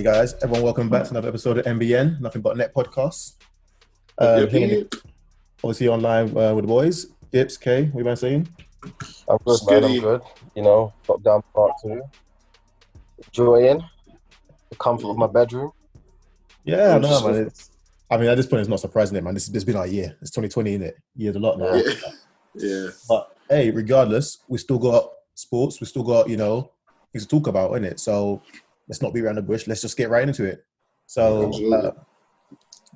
Hey guys, everyone, welcome back to another episode of NBN, Nothing But Net podcast. Um, Yep, yep. obviously online uh, with the boys. Dips, K, what you been saying? I'm good, man. Steady. I'm good. You know, lockdown part two. Enjoying the comfort of my bedroom. Yeah, no, just- man. It's, I mean, at this point, it's not surprising, it, man. This has been our year. It's 2020, isn't it? Year of the lockdown. Yeah. Yeah. But hey, regardless, we still got sports. We still got you know things to talk about, innit? So let's not be around the bush. Let's just get right into it. So uh,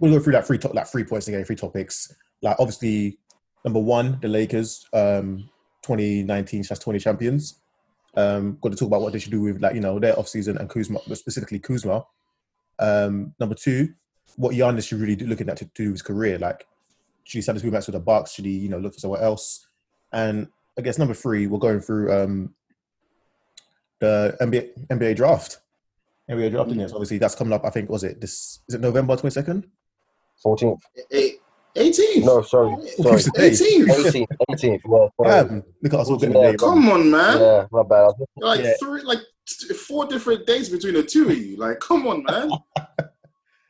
we'll go through that three to- like three points again, three topics. Like obviously, number one, the Lakers, um, 2019 20 champions. Um, got to talk about what they should do with like you know their off season and Kuzma, but specifically Kuzma. Um, number two, what Giannis should really do looking at to do his career. Like, should he sign his back to the Bucks? Should he you know look for somewhere else? And I guess number three, we're going through um, the NBA NBA draft. NBA draft, mm obviously that's coming up. I think was it this? Is it November twenty second? 14th. Eight, 18. No, sorry. Sorry. 18. 18th. 18th. Well, Yeah, sorry. look at us all getting Yeah, the. Come on, man. Yeah, my bad. Like Yeah. three, like t- four different days between the two of you. Like, come on, man.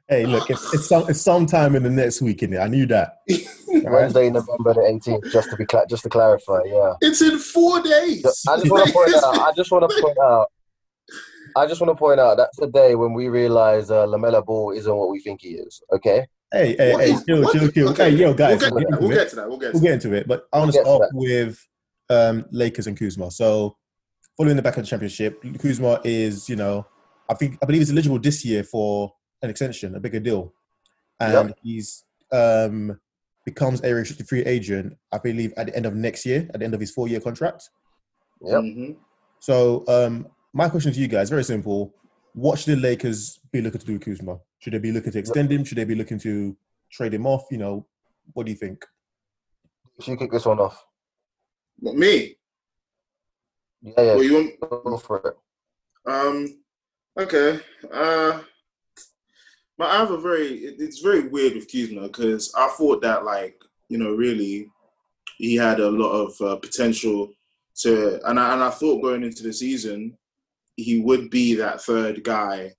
Hey, look, it's it's some it's sometime in the next week in it. I knew that. Wednesday, November the 18th. Just to be cla- just to clarify, yeah. It's in four days. I just want to point out. I just want to point out. I just want to point out that's the day when we realize uh, LaMelo Ball isn't what we think he is. Okay. Hey, hey, What hey, is- chill, chill, chill. okay, Hey, yo, guys, We'll get, to we'll that. We'll get get to that. We'll get to we'll get into it. But I want to We'll get start with um, Lakers and Kuzma. So, following the back of the championship, Kuzma is, you know, I think I believe he's eligible this year for an extension, a bigger deal, and he's um, becomes a restricted free agent. I believe at the end of next year, at the end of his four-year contract. Yep. Mhm. So, um, my question to you guys, very simple: What should the Lakers be looking to do with Kuzma? Should they be looking to extend him? Should they be looking to trade him off? You know, what do you think? Should you kick this one off? What, me? Yeah, yeah. Well, you want, Go for it. Um. Okay. Uh. But I have a very. It's very weird with Kuzma because I thought that like you know really, he had a lot of uh, potential to, and I and I thought going into the season, he would be that third guy.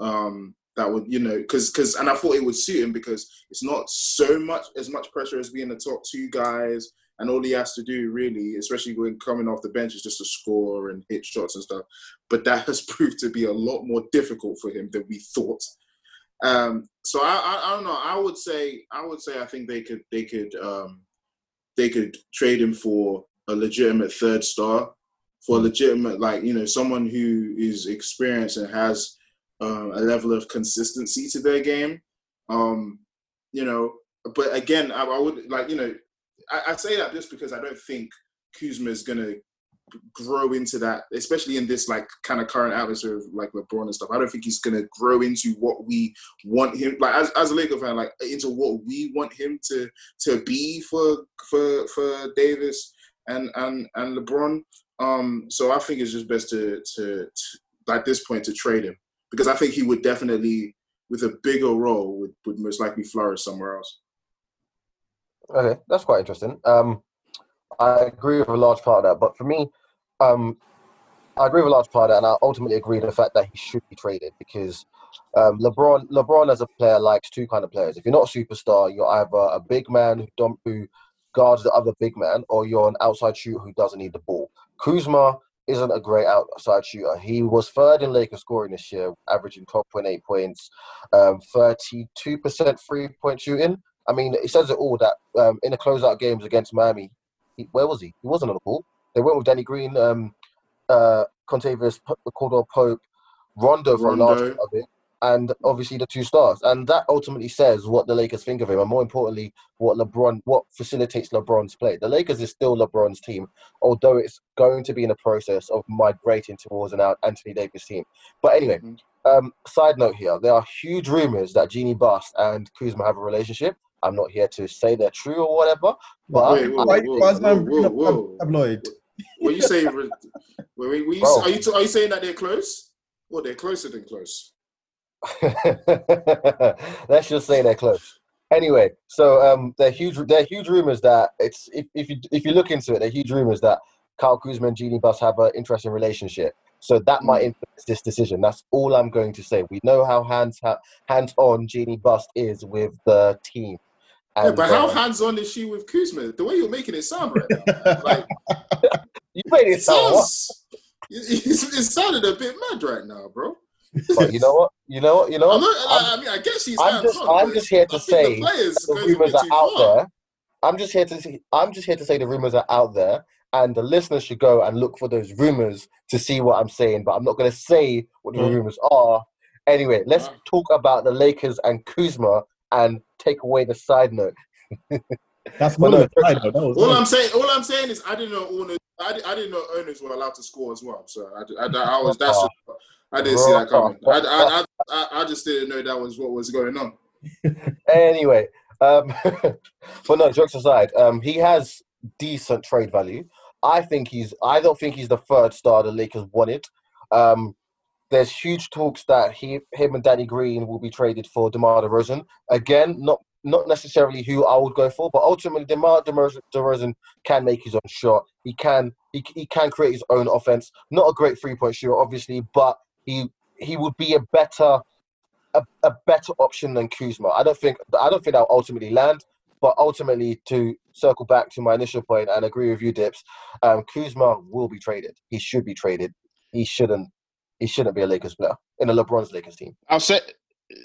Um. That would you know because because and I thought it would suit him because it's not so much as much pressure as being the top two guys and all he has to do really, especially when coming off the bench, is just to score and hit shots and stuff. But that has proved to be a lot more difficult for him than we thought. Um, so I, I, I don't know. I would say I would say I think they could they could um, they could trade him for a legitimate third star, for legitimate like you know someone who is experienced and has um, a level of consistency to their game. Um, you know, but again, I, I would like you know I, I say that just because I don't think Kuzma is gonna grow into that, especially in this like kind of current atmosphere of like LeBron and stuff. I don't think he's gonna grow into what we want him like as, as a Laker fan, like into what we want him to to be for for for Davis and and and LeBron. Um, so I think it's just best to to, to at this point to trade him because I think he would definitely with a bigger role would, would most likely flourish somewhere else. Okay, that's quite interesting. Um, I agree with a large part of that, but for me, um, I agree with a large part of that, and I ultimately agree with the fact that he should be traded because um, LeBron, LeBron as a player likes two kind of players. If you're not a superstar, you're either a big man who, who guards the other big man, or you're an outside shooter who doesn't need the ball. Kuzma isn't a great outside shooter. He was third in Lakers scoring this year, averaging 12.8 points, um, 32% three point shooting. I mean, it says it all that um, in the closeout games against Miami, he, where was he? He wasn't on the ball. They went with Danny Green, um, uh, Kentavious, P- Caldwell Pope, Rondo for a large part of it, and obviously the two stars. And that ultimately says what the Lakers think of him, and more importantly, what LeBron, what facilitates LeBron's play. The Lakers is still LeBron's team, although it's going to be in a process of migrating towards an out Anthony Davis team. But anyway, Mhm. um, side note here: there are huge rumors that Jeanie Buss and Kuzma have a relationship. I'm not here to say they're true or whatever, but Wait, whoa, Why, whoa, why is man whoa, bringing up whoa, whoa. tabloid? What you saying? Wait, wait, wait, you, are you are you saying that they're close? Well, they're closer than close. let's just say they're close. Anyway, so um, they're huge. They're huge rumors that it's if, if you if you look into it, they're huge rumors that Kyle Kuzma and Jeanie Buss have an interesting relationship. So that might influence this decision. That's all I'm going to say. We know how hands ha- hands on Jeanie Buss is with the team. Yeah, but how uh, hands on is she with Kuzma? The way you're making it sound right now, like you made it it sound sounds, it, it sounded a bit mad right now, bro. But you know what? You know what? You know I'm what? not, I mean, I guess she's I'm just on. I'm just here to say the the rumors are out far. there. I'm just here to see, I'm just here to say the rumors are out there, and the listeners should go and look for those rumors to see what I'm saying. But I'm not going to say what the Mm. rumors are. Anyway, let's Ah. talk about the Lakers and Kuzma and take away the side note. That's Well, one no, of the. That was All I'm saying, all I'm saying is, I didn't know owners. I, I didn't know owners were allowed to score as well. So I, I, I was that's. Just, I didn't see that coming. I, I, I, I just didn't know that was what was going on. Anyway, um, but no, jokes aside, um, he has decent trade value. I think he's. I don't think he's the third star the Lakers wanted. Um, there's huge talks that he, him, and Danny Green will be traded for DeMar DeRozan. Again, not not necessarily who I would go for, but ultimately DeMar DeRozan, DeRozan can make his own shot. He can he, he can create his own offense. Not a great three point shooter, obviously, but he he would be a better a, a better option than Kuzma. I don't think I don't think that'll ultimately land. But ultimately, to circle back to my initial point and agree with you, Dips, um, Kuzma will be traded. He should be traded. He shouldn't. He shouldn't be a Lakers player in a LeBron's Lakers team. I'll say.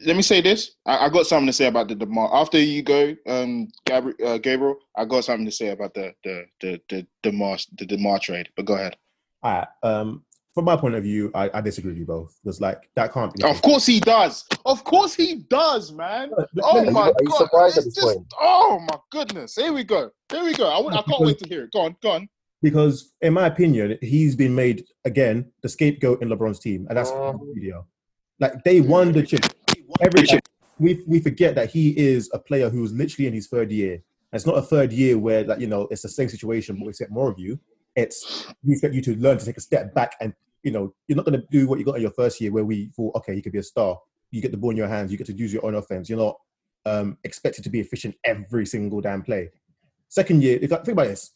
Let me say this. I, I got something to say about the Demar. After you go, um, Gabri- uh, Gabriel, I got something to say about the the the the Demar the Demar trade. But go ahead. All right. Um, from my point of view, I, I disagree with you both. Because like that can't be. Of course he does. Of course he does, man. Oh let- you- my are you god! surprised at this just, point? oh my goodness! Here we go. Here we go. I, I can't wait to hear it. Go on, go on. because in my opinion, he's been made again the scapegoat in LeBron's team, and that's Mhm. video. Like they won the chip. Every we we forget that he is a player who's literally in his third year. And it's not a third year where like you know it's the same situation, but we expect more of you. It's we expect you to learn to take a step back, and you know you're not going to do what you got in your first year, where we thought, okay, you could be a star. You get the ball in your hands. You get to use your own offense. You're not um, expected to be efficient every single damn play. Second year, if I think about this,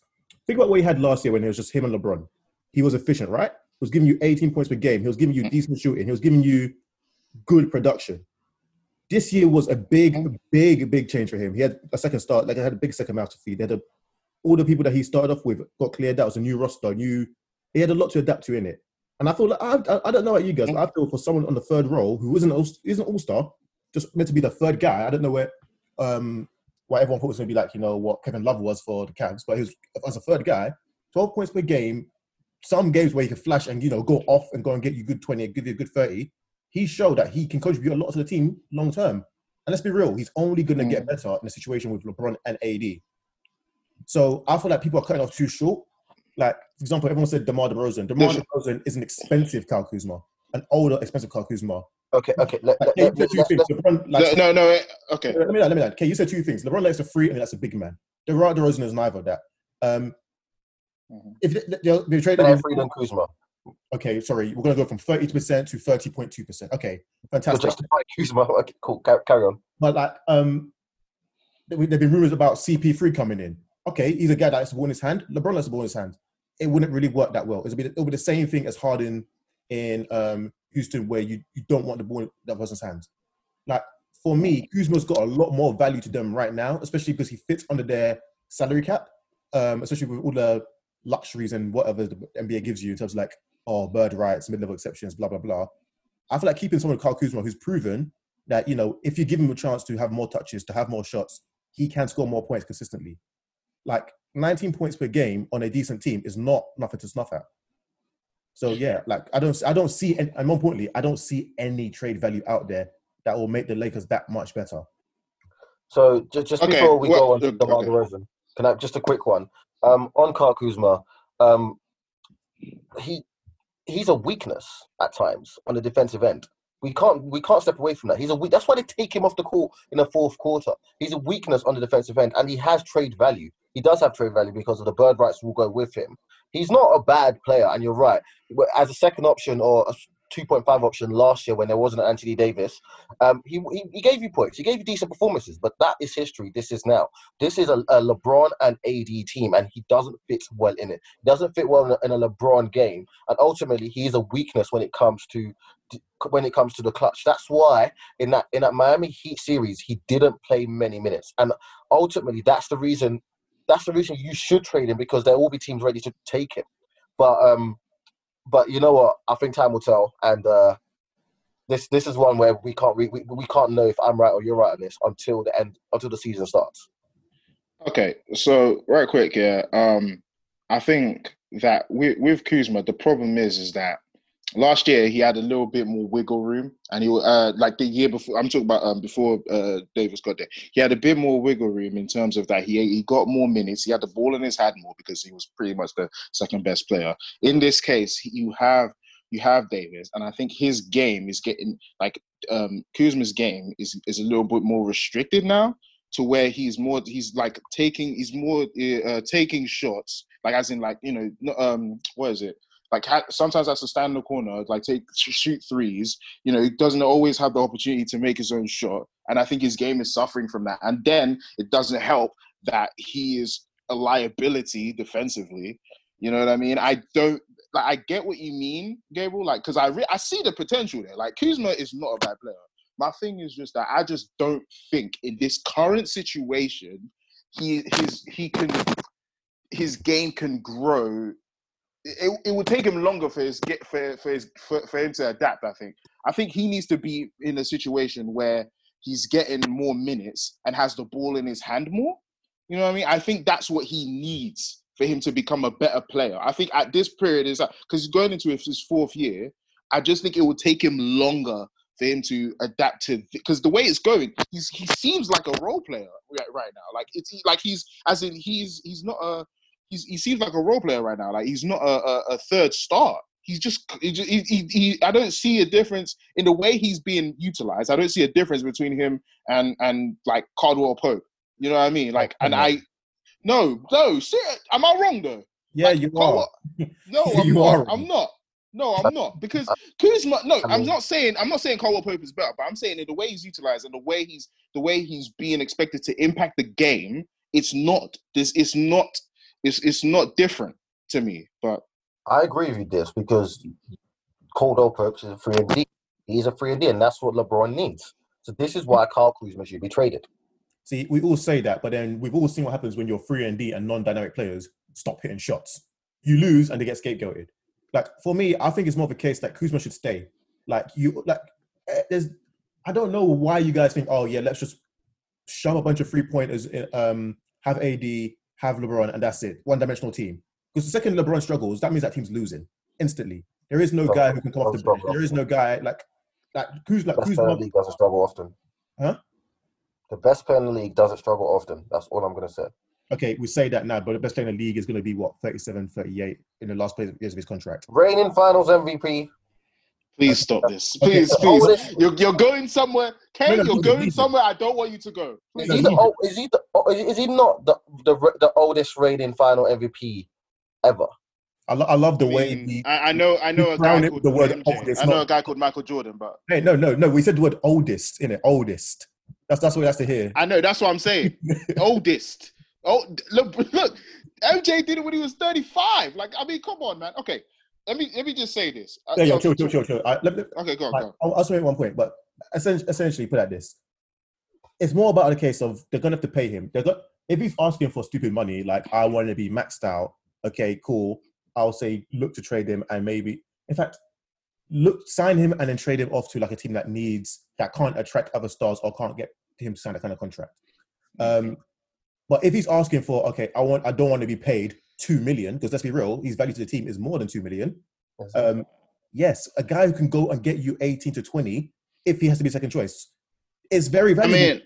think about what he had last year when it was just him and LeBron. He was efficient, right? He was giving you 18 points per game. He was giving you decent shooting. He was giving you good production. This year was a big, big, big change for him. He had a second start, like I had a big second mouth to feed. They had a, all the people that he started off with got cleared out. It was a new roster, new. He had a lot to adapt to in it. And I feel like I, I, I don't know about you guys, but I feel for someone on the third role who isn't all, isn't all star, just meant to be the third guy. I don't know where um why everyone thought it was going to be like you know what Kevin Love was for the Cavs, but he was as a third guy, twelve points per game. Some games where he can flash and you know go off and go and get you good twenty, give you a good thirty. He showed that he can contribute a lot to the team long term. And let's be real, he's only going to get better in a situation with LeBron and AD. So I feel like people are cutting off too short. Like for example, everyone said DeMar DeRozan. DeMar. DeRozan is an expensive Kyle Kuzma, an older expensive Kyle Kuzma. Okay, okay. Let, Like, let, let, two things. LeBron, like, No, no, no. eh, Okay. let me know, let me know. Okay, you said two things. LeBron likes a free and likes a big man. DeMar DeRozan is neither of that. Um, Mhm. if they, they'll be traded, let Freedom Kuzma. Okay, sorry, we're gonna go from thirty percent to thirty point two percent. Okay, To fantastic. justify Kuzma. Okay, cool. Carry, on. But like, um, there have been rumors about CP3 coming in. Okay, he's a guy that likes the ball in his hand. LeBron likes the ball in his hand. It wouldn't really work that well. It'll be, it'll be the same thing as Harden in um, Houston, where you, you don't want the ball in that person's hands. Like for me, Kuzma's got a lot more value to them right now, especially because he fits under their salary cap, um, especially with all the luxuries and whatever the NBA gives you in terms of like oh bird rights, mid level exceptions, blah blah blah. I feel like keeping someone like Kyle Kuzma who's proven that you know if you give him a chance to have more touches, to have more shots, he can score more points consistently. Like 19 points per game on a decent team is not nothing to snuff at. So yeah, like I don't I don't see and and more importantly, I don't see any trade value out there that will make the Lakers that much better. So just, just Okay, before we well, go on to look, DeMar okay. DeRozan, can I just a quick one? Um, on Kyle Kuzma, um, he he's a weakness at times on the defensive end. We can't we can't step away from that. He's a weak. That's why they take him off the court in the fourth quarter. He's a weakness on the defensive end, and he has trade value. He does have trade value because of the bird rights will go with him. He's not a bad player, and you're right. As a second option or a 2.5 option last year when there wasn't an Anthony Davis. Um, he, he, he gave you points. He gave you decent performances, but that is history. This is now. This is a, a LeBron and AD team, and he doesn't fit well in it. He doesn't fit well in a, in a LeBron game, and ultimately, he is a weakness when it comes to when it comes to the clutch. That's why in that in that Miami Heat series, he didn't play many minutes, and ultimately, that's the reason. That's the reason you should trade him because there will be teams ready to take him. But um, but you know what? I think time will tell, and uh, this this is one where we can't we, we can't know if I'm right or you're right on this until the end until the season starts. Okay, so right quick, yeah. Um, I think that with, with Kuzma, the problem is is that last year he had a little bit more wiggle room, and he uh like the year before. I'm talking about um before uh Davis got there. He had a bit more wiggle room in terms of that he he got more minutes. He had the ball in his hand more because he was pretty much the second best player. In this case, you have you have Davis, and I think his game is getting like um Kuzma's game is is a little bit more restricted now to where he's more he's like taking he's more uh, taking shots like as in like you know um what is it like sometimes has to stand in the corner, like take shoot threes. You know, he doesn't always have the opportunity to make his own shot, and I think his game is suffering from that. And then it doesn't help that he is a liability defensively. You know what I mean? I don't like. I get what you mean, Gabriel. Like, because I re- I see the potential there. Like Kuzma is not a bad player. My thing is just that I just don't think in this current situation he his he can his game can grow it, it would take him longer for his get for for his for, for him to adapt. I think. I think he needs to be in a situation where he's getting more minutes and has the ball in his hand more. You know what I mean? I think that's what he needs for him to become a better player. I think at this period is because he's going into his fourth year. I just think it would take him longer for him to adapt to because the way it's going, he's he seems like a role player right, right now. Like it's like he's as in he's he's not a he's, he seems like a role player right now. Like he's not a, a, a third star. He's just he, he, he, I don't see a difference in the way he's being utilized. I don't see a difference between him and and like Caldwell Pope. You know what I mean? Like, and I no no. See, am I wrong though? Yeah, Like, you Caldwell- are. No, I'm You not. are I'm not. No, I'm not because Kuzma. No, I'm not saying I'm not saying Caldwell Pope is better, but I'm saying in the way he's utilized and the way he's the way he's being expected to impact the game. It's not this. It's not. It's it's not different to me. But I agree with you this because Caldwell Pope is a free and D. He's a free and D, and that's what LeBron needs. So this is why Kyle Kuzma should be traded. See, we all say that, but then we've all seen what happens when your free and D and non-dynamic players stop hitting shots. You lose and they get scapegoated. Like for me, I think it's more of a case that Kuzma should stay. Like you, like eh, there's, I don't know why you guys think, oh yeah, let's just shove a bunch of three pointers, in, um, have AD, have LeBron, and that's it, one-dimensional team. Because the second LeBron struggles, that means that team's losing instantly. There is no Struggle. guy who can come off the bench. There is no guy like like Kuzma. like who's in Kuzma the league doesn't struggle often. Huh? The best player in the league doesn't struggle often. That's all I'm gonna say. okay, we say that now, but the best player in the league is going to be what 37, 38 in the last years of his contract. Reigning Finals MVP. Please stop this. Please, so please. oldest- You're you're going somewhere. Kane, No, no, you're going leave somewhere. I don't want you to go. Is he the no. oh, is he the is he not the the the oldest reigning Final MVP ever? I, lo- I love the I, way mean, he. I, I know, I know a guy called the word MJ. oldest, I know not- a guy called Michael Jordan, but Hey, no, no, no. We said the word oldest in it. Oldest. That's that's what he has to hear. I know that's what I'm saying. Oldest. Oh, look, look. MJ did it when he was 35. Like, I mean, come on, man. Okay, let me let me just say this. Yeah, yeah, chill, chill, chill, chill. I, let, let, Okay, go on, like, go. on. I'll, I'll say one point, but essentially, essentially, put it like this: it's more about the case of they're gonna have to pay him. They're going if he's asking for stupid money, like I want to be maxed out. Okay, cool. I'll say look to trade him and maybe, in fact, look sign him and then trade him off to like a team that needs that can't attract other stars or can't get him to sign that kind of contract. Um, but if he's asking for okay, I want I don't want to be paid two million because let's be real, his value to the team is more than two million. Um, yes, a guy who can go and get you 18 to 20 if he has to be second choice is very I valuable. mean,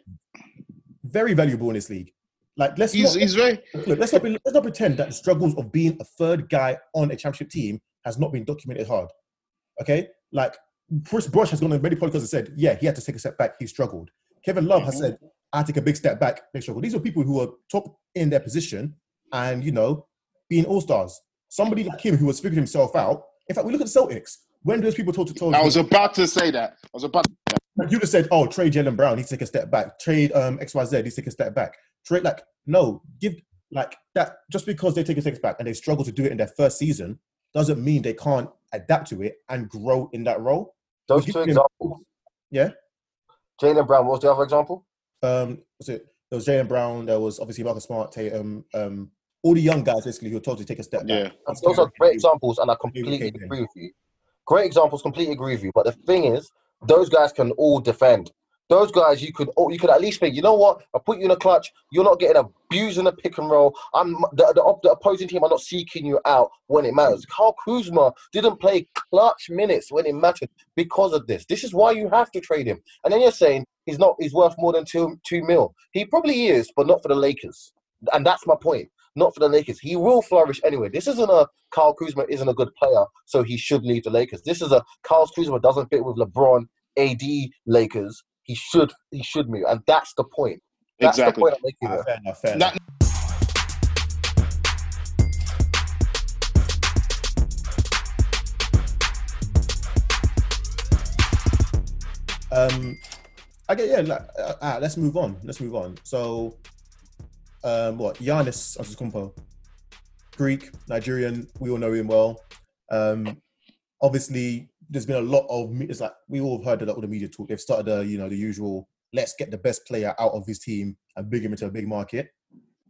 very valuable in this league. Like let's he's not, he's very look, let's not be, let's not pretend that the struggles of being a third guy on a championship team has not been documented hard. Okay, like Chris Bosh has gone on many podcasts and said, yeah, he had to take a step back. He struggled. Kevin Love has Mhm. said, I take a big step back. They struggle. These are people who are top in their position and you know being all stars. Somebody like him who has figured himself out. In fact, we look at the Celtics. when those people told to told I you, was about to say that. I was about. To, like, you just said, "Oh, trade Jaylen Brown, needs to take a step back. Trade um X Y Z, needs to take a step back. Trade like no, give like that. Just because they take a step back and they struggle to do it in their first season doesn't mean they can't adapt to it and grow in that role. Those two you- examples. Yeah. Jaylen Brown. What was the other example? Um, was it? There was Jaylen Brown. There was obviously Marcus Smart, Tatum, um, all the young guys basically who were told to take a step Yeah. back. Those are great examples, and I completely came in. agree with you. Great examples, completely agree with you. But the thing is, those guys can all defend. Those guys, you could, oh, you could at least think, you know what? I put you in a clutch. You're not getting abused in a pick and roll. I'm the, the, the opposing team are not seeking you out when it matters. Carl Kuzma didn't play clutch minutes when it mattered because of this. This is why you have to trade him. And then you're saying he's not, he's worth more than two two mil. He probably is, but not for the Lakers. And that's my point. Not for the Lakers. He will flourish anyway. This isn't a Carl Kuzma isn't a good player, so he should leave the Lakers. This is a Carl Kuzma doesn't fit with LeBron, AD, Lakers. He should he should move, and that's the point. That's exactly. the point I'm making. There. fair enough. Fair That- enough. Um, I get yeah. Like, uh, uh, let's move on. Let's move on. So, um, what Giannis Antetokounmpo, Greek, Nigerian. We all know him well. Um, obviously, there's been a lot of. It's like we all have heard a lot of the media talk. They've started the you know the usual. Let's get the best player out of his team and bring him into a big market.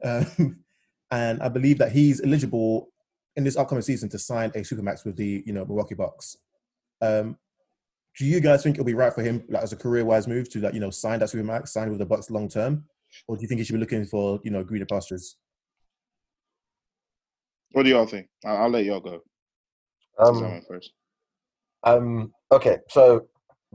Um, and I believe that he's eligible in this upcoming season to sign a supermax with the you know Milwaukee Bucks. Um, do you guys think it'll be right for him, like as a career-wise move, to like you know sign that supermax, sign with the Bucks long term, or do you think he should be looking for you know greener pastures? What do y'all think? I'll, I'll let y'all go. Um, Someone first. Um, okay, so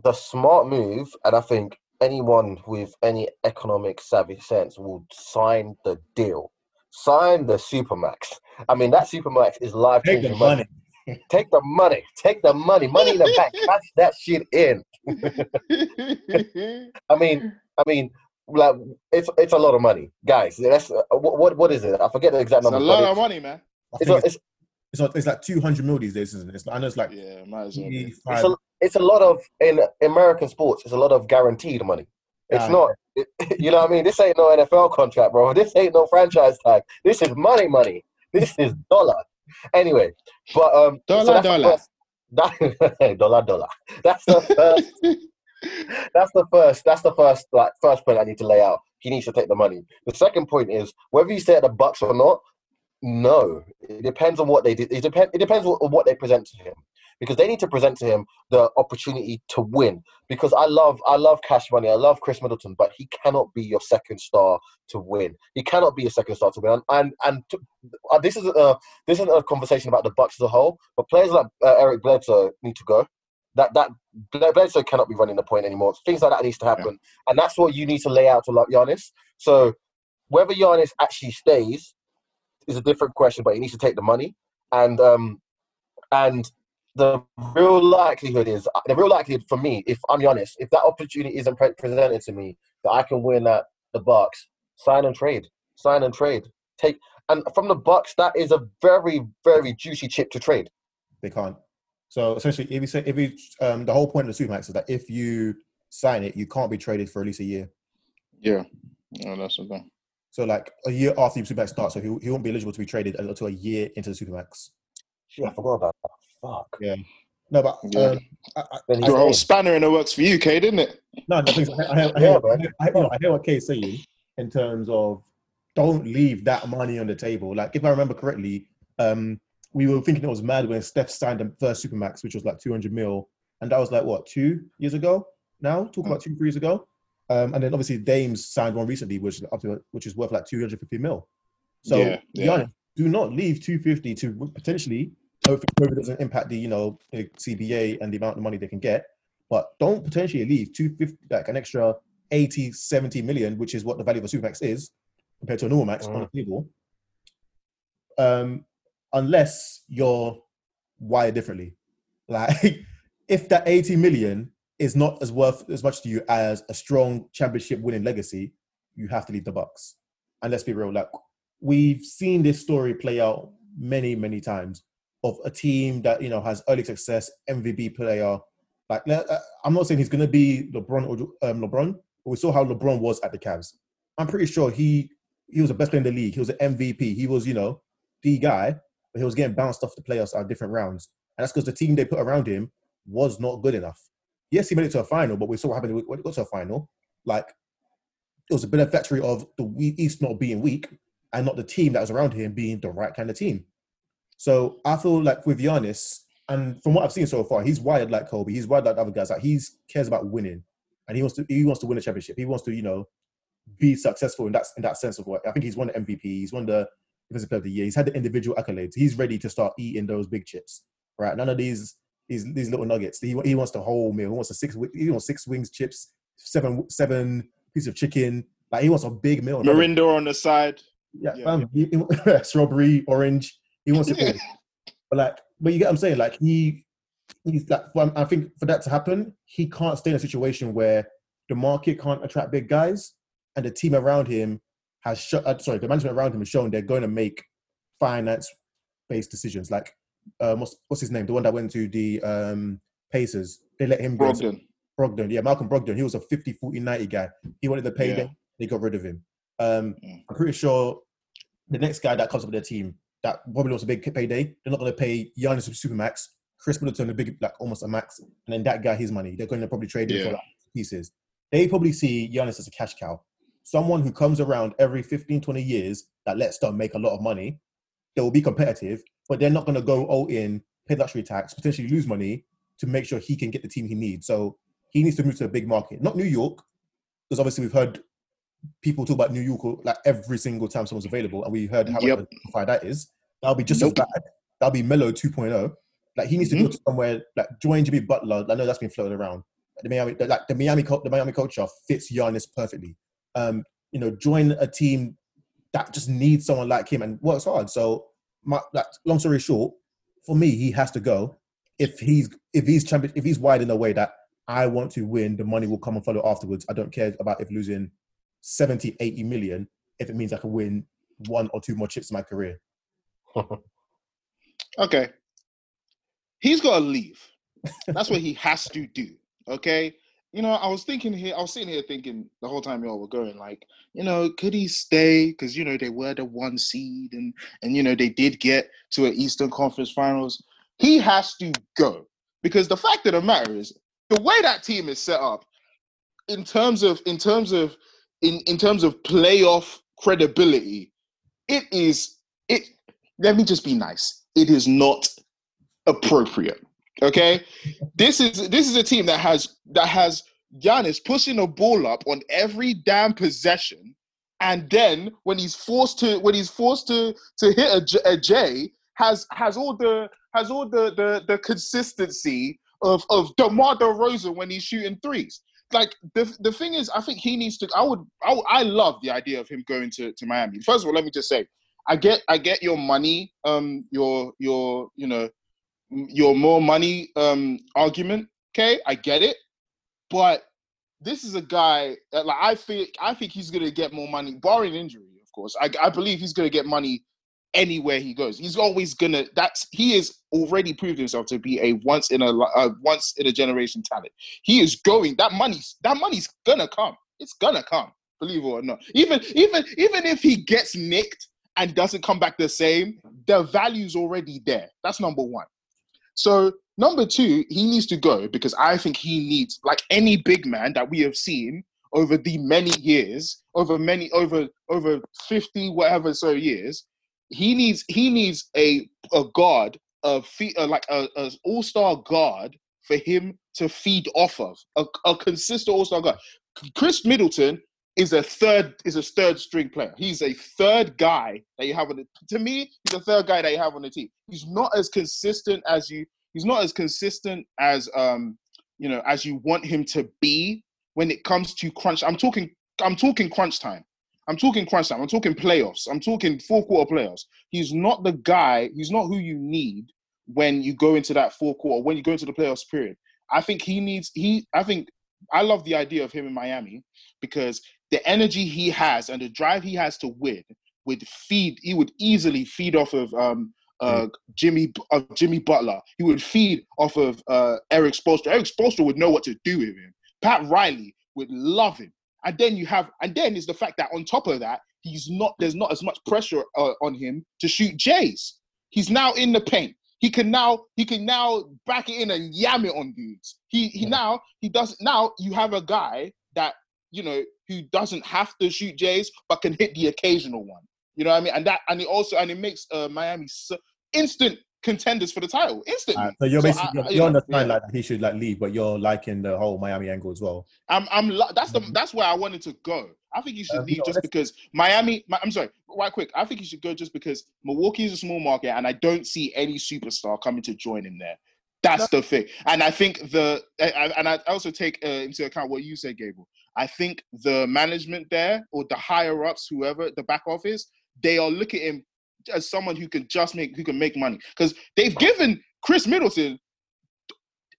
the smart move, and I think anyone with any economic savvy sense will sign the deal. Sign the supermax. I mean, that supermax is life Take changing the money. money. Take the money. Take the money. Money in the bank. Cash that shit in. I mean, I mean, like it's it's a lot of money, guys. That's uh, what what, what is it? I forget the exact number. it's a lot of money, man. I It's, a, it's, it's, it's, it's like 200 mil these days, isn't it? It's, I know it's like Yeah, might as well. it's a it's a lot of in American sports. It's a lot of guaranteed money. It's Ah, not, you know what I mean? This ain't no NFL contract, bro. This ain't no franchise tag. This is money, money. This is dollar. Anyway, but um, Dollar, that's the dollar. first- that, dollar, dollar. That's the first. That's the first. That's the first. Like first point I need to lay out. He needs to take the money. The second point is whether you stay at the Bucks or not. No, it depends on what they did. It depends. It depends on what they present to him, because they need to present to him the opportunity to win. Because I love, I love Cash Money. I love Khris Middleton, but he cannot be your second star to win. He cannot be a second star to win. And and, to, uh, this isn't a this isn't a conversation about the Bucks as a whole. But players like uh, Eric Bledsoe need to go. That that Ble- Bledsoe cannot be running the point anymore. Things like that needs to happen, and that's what you need to lay out to like Giannis. So whether Giannis actually stays is a different question, but he needs to take the money. And um, and the real likelihood is the real likelihood for me, if I'm honest, if that opportunity isn't pre- presented to me, that I can win at the Bucks, sign and trade, sign and trade, take. And from the Bucks, that is a very very juicy chip to trade. They can't. So essentially, if you say if you um, the whole point of the supermax is that if you sign it, you can't be traded for at least a year. Yeah, no, that's the thing. So like a year after your supermax starts, so he, he won't be eligible to be traded until a year into the supermax. Shit, I forgot about that. Fuck. Yeah. No, but Yeah. um, I, I, Then he's Your whole spanner in the works for you, K, didn't it? no, the thing is, I, I, hear- I, Yeah, hear, man. I, I hear what Kay's saying in terms of don't leave that money on the table. Like if I remember correctly, um, we were thinking it was mad when Steph signed the first supermax, which was like 200 mil, and that was like what two years ago now? Talk about two, three years ago. Um, and then obviously Dame's signed one recently, which is up to which is worth like 250 mil. So Yeah, yeah. Giannis, do not leave 250 to potentially hopefully COVID doesn't impact the you know the CBA and the amount of money they can get, but don't potentially leave 250 like an extra 80, 70 million, which is what the value of a supermax is compared to a normal max on the table. Um, unless you're wired differently, like if that 80 million is not as worth as much to you as a strong championship winning legacy, you have to leave the Bucks. And let's be real, like we've seen this story play out many, many times. of a team that you know has early success, MVP player. Like uh, I'm not saying he's going to be LeBron or um, LeBron, but we saw how LeBron was at the Cavs. I'm pretty sure he he was the best player in the league. He was an MVP. He was you know the guy, but he was getting bounced off the playoffs at different rounds, and that's because the team they put around him was not good enough. Yes, he made it to a final, but we saw what happened when he got to a final. Like it was a benefactory of the East not being weak and not the team that was around him being the right kind of team. So I feel like with Giannis, and from what I've seen so far, he's wired like Kobe. He's wired like other guys. Like he cares about winning, and he wants to he wants to win a championship. He wants to you know be successful in that in that sense of what I think he's won the MVP. He's won the defensive player of the year. He's had the individual accolades. He's ready to start eating those big chips. Right? None of these these these little nuggets. He, he wants the whole meal. He wants a six he wants six wings, chips, seven seven pieces of chicken. Like he wants a big meal. Mirinda on the side. Yeah, yeah. Um, he, he, strawberry, orange. He wants it all. But like, but you get what I'm saying? Like he, he's like. I think for that to happen, he can't stay in a situation where the market can't attract big guys, and the team around him has shut. Uh, sorry, the management around him has shown they're going to make finance-based decisions. Like, um, what's, what's his name? The one that went to the um, Pacers. They let him go. Brogdon. Brogdon, yeah, Malcolm Brogdon. He was a 50, 40, 90 guy. He wanted the payday. Yeah. They got rid of him. Um, mm. I'm pretty sure the next guy that comes up with their team that probably wants a big payday, they're not going to pay Giannis supermax, Khris Middleton a big, like almost a max, and then that guy his money. They're going to probably trade him yeah. for like pieces. They probably see Giannis as a cash cow. Someone who comes around every 15, 20 years that lets them make a lot of money. They will be competitive, but they're not going to go all in, pay luxury tax, potentially lose money to make sure he can get the team he needs. So he needs to move to a big market, not New York, because obviously we've heard people talk about New York like every single time someone's available, and we heard how yep. that is. That'll be just nope. as bad. That'll be Melo 2.0. Like he needs mm-hmm. to go to somewhere like join Jimmy Butler. I know that's been floated around. The Miami, like the Miami, the Miami culture fits Giannis perfectly. Um, you know, join a team that just needs someone like him and works hard. So, my, like, long story short, for me, he has to go. If he's if he's champion, if he's wide in a way that I want to win, the money will come and follow afterwards. I don't care about if losing 70, 80 million if it means I can win one or two more chips in my career. okay. He's got to leave. That's what he has to do. Okay. You know, I was thinking here, I was sitting here thinking the whole time y'all were going, like, you know, could he stay? Because, you know, they were the one seed and, and, you know, they did get to an Eastern Conference finals. He has to go. Because the fact of the matter is, the way that team is set up, in terms of in terms of in, in terms of playoff credibility, it is it let me just be nice. It is not appropriate. Okay? this is this is a team that has that has Giannis pushing a ball up on every damn possession. And then when he's forced to when he's forced to to hit a, a J, has has all the has all the the, the consistency of of DeMar DeRozan when he's shooting threes like the the thing is, I think he needs to. I would, I, would, I love the idea of him going to, to Miami. First of all, let me just say, I get I get your money, um, your your you know, your more money um argument. Okay, I get it, but this is a guy that like I think I think he's gonna get more money, barring injury, of course. I I believe he's gonna get money anywhere he goes. He's always gonna. That's he is already proved himself to be a once in a uh, once in a generation talent. He is going. That money's that money's gonna come. It's gonna come. Believe it or not. Even even even if he gets nicked and doesn't come back the same, the value's already there. That's number one. So number two, he needs to go because I think he needs like any big man that we have seen over the many years, over many over over fifty whatever so years he needs he needs a a guard a fee, like a, a all star guard for him to feed off of a, a consistent all star guard. Khris Middleton is a third is a third string player. He's a third guy that you have on the. To me, he's a third guy that you have on the team. He's not as consistent as you. He's not as consistent as um you know as you want him to be when it comes to crunch. I'm talking. I'm talking crunch time. I'm talking crunch time. I'm talking playoffs. I'm talking four quarter playoffs. He's not the guy. He's not who you need when you go into that four quarter. When you go into the playoffs period, I think he needs. He. I think I love the idea of him in Miami because the energy he has and the drive he has to win would feed. He would easily feed off of um uh, Jimmy of Jimmy Butler. He would feed off of uh, Erik Spoelstra. Erik Spoelstra would know what to do with him. Pat Riley would love him. And then you have, and then is the fact that on top of that, he's not. There's not as much pressure uh, on him to shoot Jays. He's now in the paint. He can now he can now back it in and yam it on dudes. He he Yeah. now he does now you have a guy that you know who doesn't have to shoot Jays but can hit the occasional one. You know what I mean? And that and it also and it makes uh, Miami so instant contenders for the title instantly. Uh, so you're So basically you're, I- you you're on the line yeah. like that he should like leave, but you're liking the whole Miami angle as well. I'm I'm that's the Mhm. that's where I wanted to go. I think you should you leave just because Miami. Mi- I'm sorry, right quick. I think you should go just because Milwaukee is a small market, and I don't see any superstar coming to join him there. That's the thing, and I think the and I also take uh, into account what you said, Gable. I think the management there or the higher ups, whoever the back office, they are looking at him as someone who can just make who can make money because they've given Khris Middleton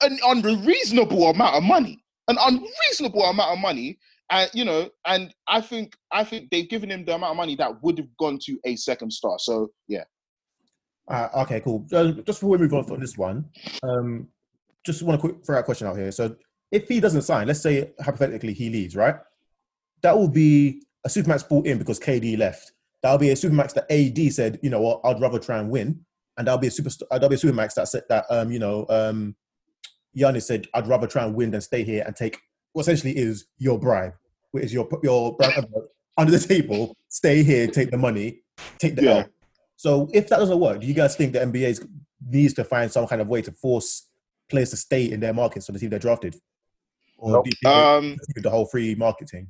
an unreasonable amount of money, an unreasonable amount of money, you know, and I think I think they've given him the amount of money that would have gone to a second star. So yeah, Uh, okay, cool. Um, just before we move on from this one, um, just want to quick throw out a question out here. So, if he doesn't sign, let's say hypothetically he leaves, right? That will be a supermax brought in because KD left. That'll be a supermax that AD said, you know what, I'd rather try and win, and that'll be a super. uh, That'll be a supermax that said that, um, you know, um, Giannis said, I'd rather try and win than stay here and take what essentially is your bribe, which is your your under the table. Stay here, take the money, take the Yeah. L. So if that doesn't work, do you guys think the NBA needs to find some kind of way to force players to stay in their markets for the team they're drafted? Or Nope. do you think um, the whole free marketing?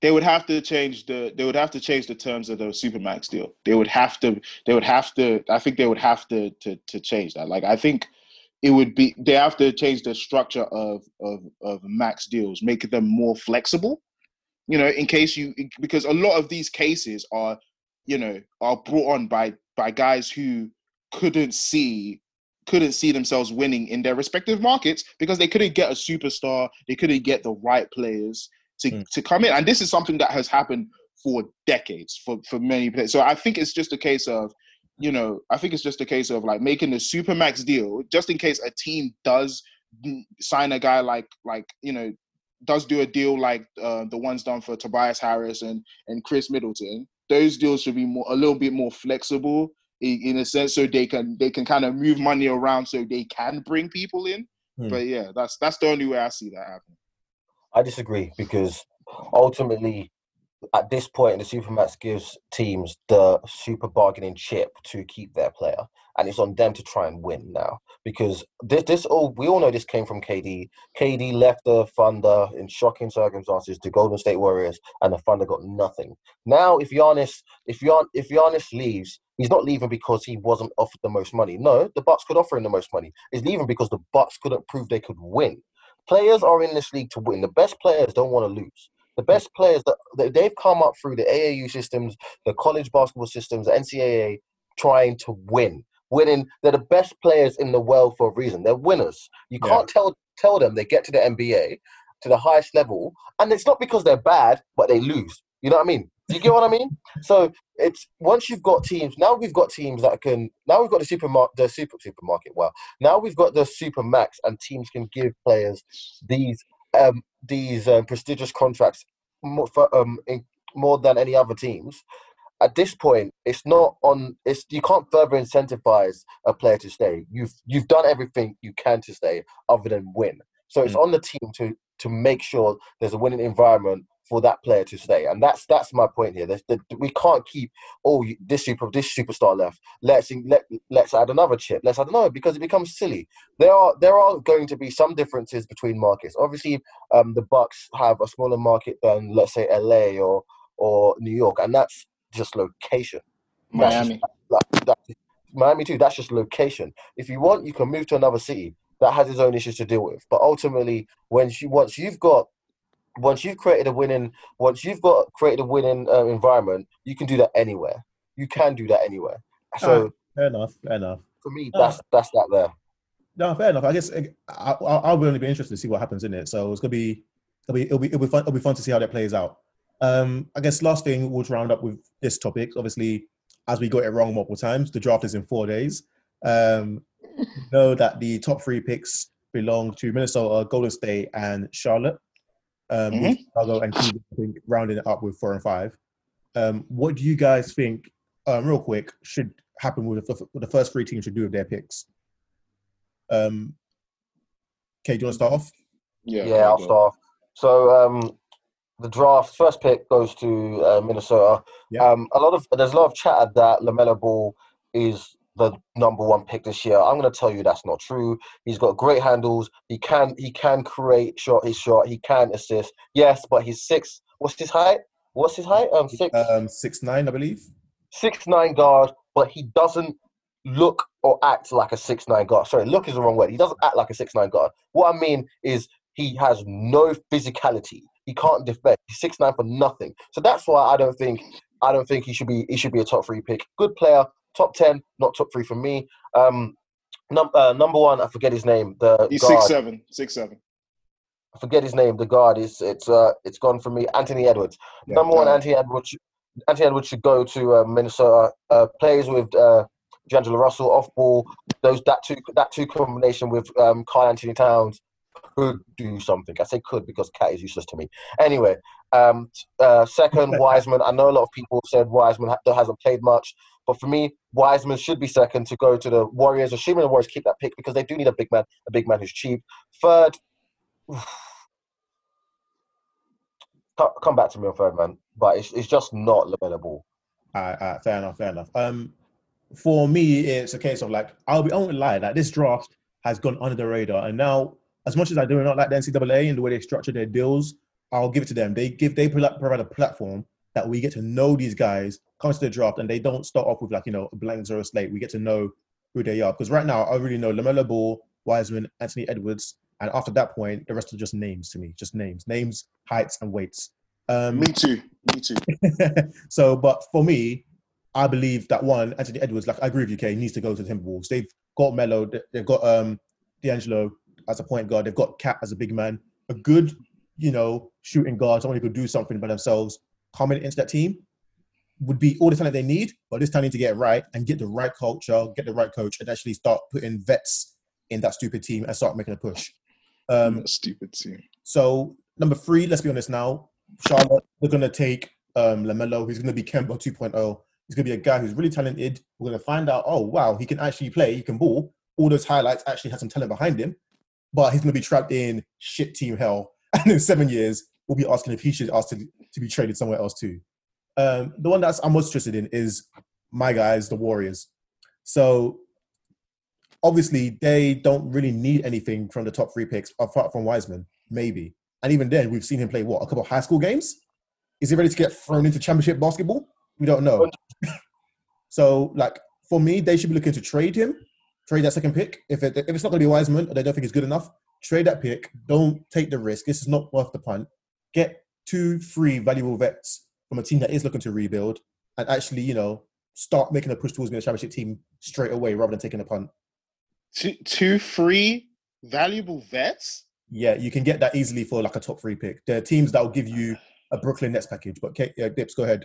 they would have to change the they would have to change the terms of the supermax deal. They would have to they would have to I think they would have to to to change that. Like I think it would be they have to change the structure of of of max deals, make them more flexible. You know, in case you because a lot of these cases are you know are brought on by by guys who couldn't see couldn't see themselves winning in their respective markets because they couldn't get a superstar, they couldn't get the right players to, Mm. to come in. And this is something that has happened for decades for, for many players. So I think it's just a case of, you know, I think it's just a case of like making the supermax deal just in case a team does sign a guy like like you know does do a deal like uh, the ones done for Tobias Harris and and Khris Middleton. Those deals should be more a little bit more flexible in, in a sense, so they can they can kind of move money around so they can bring people in. Hmm. But yeah, that's that's the only way I see that happening. I disagree because ultimately, at this point, the Supermax gives teams the super bargaining chip to keep their player, and it's on them to try and win now. Because this, this all we all know this came from KD. KD left the Thunder in shocking circumstances to Golden State Warriors, and the Thunder got nothing. Now, if Giannis, if Gian, if Giannis leaves, he's not leaving because he wasn't offered the most money. No, the Bucks could offer him the most money. He's leaving because the Bucks couldn't prove they could win players are in this league to win. The best players don't want to lose. The best players that they- they've come up through the AAU systems, the college basketball systems, the NCAA, trying to win. Winning, they're the best players in the world for a reason. They're winners. You can't tell tell them they get to the NBA, to the highest level, and it's not because they're bad, but they lose. You know what I mean? Do you get what I mean? So it's once you've got teams. Now we've got teams that can. Now we've got the supermarket, the super supermarket. Well, Now we've got the super max, and teams can give players these um, these um, prestigious contracts more, for, um, in, more than any other teams. At this point, it's not on. It's you can't further incentivize a player to stay. You've you've done everything you can to stay, other than win. So it's on the team to to make sure there's a winning environment for that player to stay, and that's that's my point here. The, we can't keep oh this super this superstar left. Let's let let's add another chip. Let's add another because it becomes silly there are there are going to be some differences between markets. Obviously, um, the Bucks have a smaller market than let's say LA or or New York, and that's just location. That's just- Miami. That, Miami too. That's just location. If you want, you can move to another city that has its own issues to deal with. But ultimately, when you once you've got once you've created a winning once you've got created a winning uh, environment, you can do that anywhere. You can do that anywhere. So Fair enough. Fair enough. for me, Uh, that's that's that there. No, fair enough. I guess I, I, I'll really be interested to see what happens in it. So it's gonna be it'll be it'll be it'll be fun. It'll be fun to see how that plays out. Um, I guess last thing we'll round up with this topic. Obviously, as we got it wrong multiple times. The draft is in four days. Um, know that the top three picks belong to Minnesota, Golden State, and Charlotte. Um, with Chicago and Cleveland I think, rounding it up with four and five. Um, what do you guys think, um, real quick, should happen with the, what the first three teams should do with their picks? Um, okay, do you want to start off? Yeah, Yeah, I'll go. start. So um, the draft first pick goes to uh, Minnesota. Yeah. Um, a lot of there's a lot of chatter that Lamelo Ball is the number one pick this year. I'm going to tell you that's not true. He's got great handles. He can he can create shot his shot. He can assist. Yes, but he's six. What's his height? What's his height? Um, six Um, six nine, I believe. six nine guard, but he doesn't look or act like a six nine guard. Sorry, look is the wrong word. He doesn't act like a six nine guard. What I mean is he has no physicality. He can't defend. He's six nine for nothing. So that's why I don't think I don't think he should be he should be a top three pick. Good player, top ten, not top three for me. Um, num- uh, number one, I forget his name. The He's guard, six seven, six seven. I forget his name. The guard is it's uh it's gone for me. Anthony Edwards. Yeah. Number one, Anthony Edwards. Anthony Edwards should go to uh, Minnesota. Uh, plays with uh, D'Angelo Russell off ball. Those that two that two combination with um, Karl-Anthony Towns could do something. I say could because Cat is useless to me. Anyway, um, uh, second Wiseman. I know a lot of people said Wiseman ha- hasn't played much, but for me, Wiseman should be second to go to the Warriors. Assuming the Warriors keep that pick because they do need a big man, a big man who's cheap. Third. Come back to me on third, man. But it's, it's just not right, fair enough, fair enough. Um, for me, it's a case of like I'll be I won't lie that this draft has gone under the radar, and now as much as I do not like the NCAA and the way they structure their deals, I'll give it to them. They give they provide a platform that we get to know these guys, come to the draft, and they don't start off with like you know a blank zero slate. We get to know who they are because right now I really know LaMelo Ball, Wiseman, Anthony Edwards, and after that point, the rest are just names to me, just names, names, heights, and weights. Um, Me too. Me too. so, but for me, I believe that one, Anthony Edwards, like I agree with you, Kay, needs to go to the Timberwolves. They've got Melo, they- they've got um D'Angelo as a point guard, they've got Cat as a big man, a good, you know, shooting guard, someone who could do something by themselves, coming into that team would be all the talent they need, but this time they need to get it right and get the right culture, get the right coach, and actually start putting vets in that stupid team and start making a push. Um, Stupid team. so number three, let's be honest now. Charlotte, they're gonna take um, LaMelo. who's gonna be Kemba 2.0. He's gonna be a guy who's really talented. We're gonna find out. Oh wow, he can actually play. He can ball. All those highlights actually have some talent behind him, but he's gonna be trapped in shit team hell. And in seven years, we'll be asking if he should ask to, to be traded somewhere else too. Um, the one that's I'm most interested in is my guys, the Warriors. So obviously they don't really need anything from the top three picks apart from Wiseman, maybe. And even then, we've seen him play what a couple of high school games. Is he ready to get thrown into championship basketball? We don't know. so, like for me, they should be looking to trade him, trade that second pick. If it, if it's not going to be Wiseman or they don't think it's good enough, trade that pick. Don't take the risk. This is not worth the punt. Get two, three valuable vets from a team that is looking to rebuild and actually, you know, start making a push towards being a championship team straight away rather than taking a punt. Two, two free valuable vets. Yeah, you can get that easily for like a top three pick. There are teams that will give you a Brooklyn Nets package. But Kate, yeah, uh, Dips, go ahead.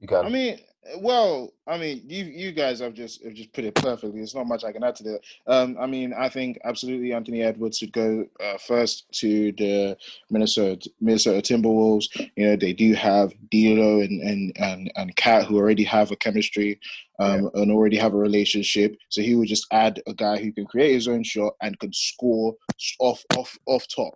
You can. I mean, well, I mean, you you guys have just have just put it perfectly. There's not much I can add to that. Um, I mean, I think absolutely Anthony Edwards should go uh, first to the Minnesota Minnesota Timberwolves. You know, they do have D'Lo and and and and Cat who already have a chemistry, um, and already have a relationship. So he would just add a guy who can create his own shot and can score off off off top.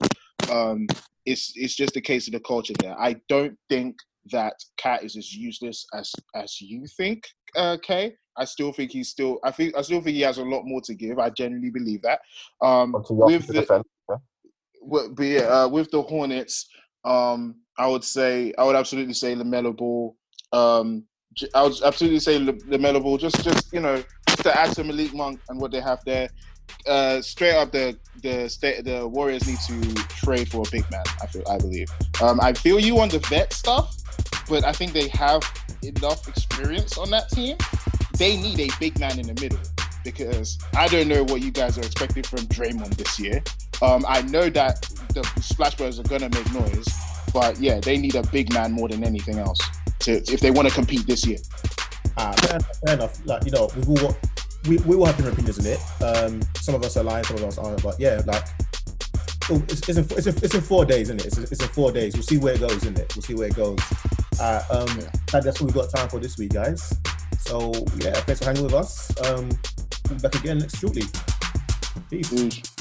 Um, it's it's just a case of the culture there. I don't think that Cat is as useless as as you think, uh, Kay. I still think he's still. I think I still think he has a lot more to give. I genuinely believe that. Um, Until you ask with the defend. Yeah. but yeah, uh, with the Hornets, um, I would say I would absolutely say LaMelo Ball. Um, I would absolutely say La- LaMelo Ball. Just just you know just to add to Malik Monk and what they have there. Uh, straight up, the the state the Warriors need to trade for a big man. I feel I believe. Um, I feel you on the vet stuff, but I think they have enough experience on that team. They need a big man in the middle because I don't know what you guys are expecting from Draymond this year. Um, I know that the Splash Brothers are gonna make noise, but yeah, they need a big man more than anything else to if they want to compete this year. Ah, fair enough. Fair enough. Like you know, we will we, we will have different opinions in it. Um, some of us are lying, some of us aren't. But yeah, like oh, it's, it's, in, it's, in, it's in four days, isn't it? It's, it's in four days. We'll see where it goes, isn't it? We'll see where it goes. Uh, um, that- that's what we've got time for this week, guys. So yeah, thanks for hanging with us. Um, we'll be back again next shortly. Peace. Peace.